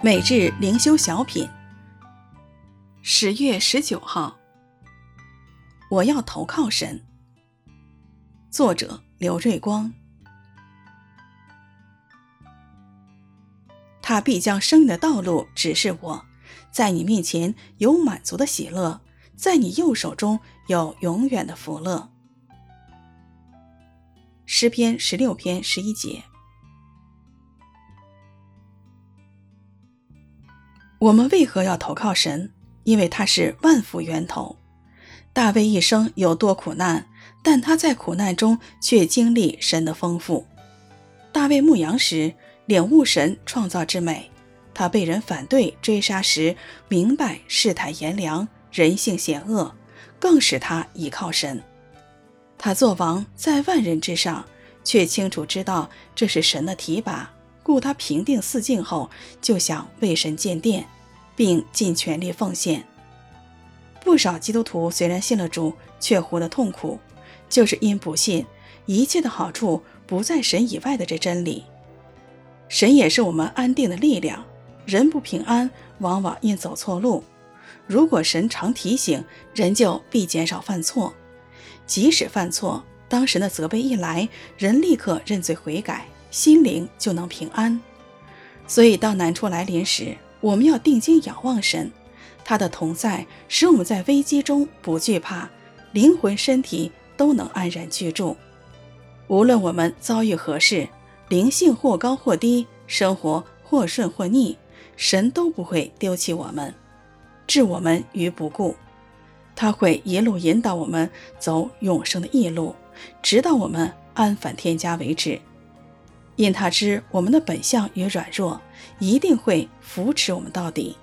每日灵修小品，十月十九号。我要投靠神。作者刘瑞光。他必将生命的道路指示我，在你面前有满足的喜乐，在你右手中有永远的福乐。诗篇十六篇十一节。我们为何要投靠神？因为他是万福源头。大卫一生有多苦难，但他在苦难中却经历神的丰富。大卫牧羊时领悟神创造之美，他被人反对追杀时明白世态炎凉、人性险恶，更使他倚靠神。他做王在万人之上，却清楚知道这是神的提拔。故他平定四境后，就想为神建殿，并尽全力奉献。不少基督徒虽然信了主，却活得痛苦，就是因不信一切的好处不在神以外的这真理。神也是我们安定的力量。人不平安，往往因走错路。如果神常提醒，人就必减少犯错。即使犯错，当神的责备一来，人立刻认罪悔改。心灵就能平安，所以当难处来临时，我们要定睛仰望神，他的同在使我们在危机中不惧怕，灵魂身体都能安然居住。无论我们遭遇何事，灵性或高或低，生活或顺或逆，神都不会丢弃我们，置我们于不顾。他会一路引导我们走永生的义路，直到我们安返天家为止。因他知我们的本相与软弱，一定会扶持我们到底。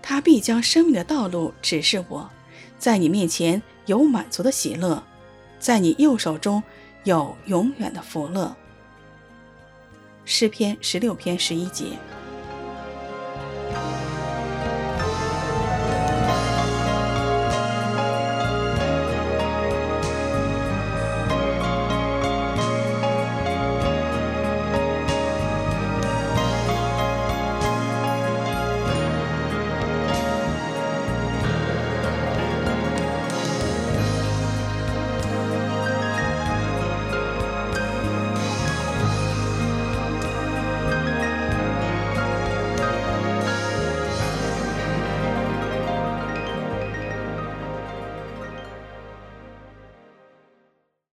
他必将生命的道路指示我，在你面前有满足的喜乐，在你右手中有永远的福乐。诗篇十六篇十一节。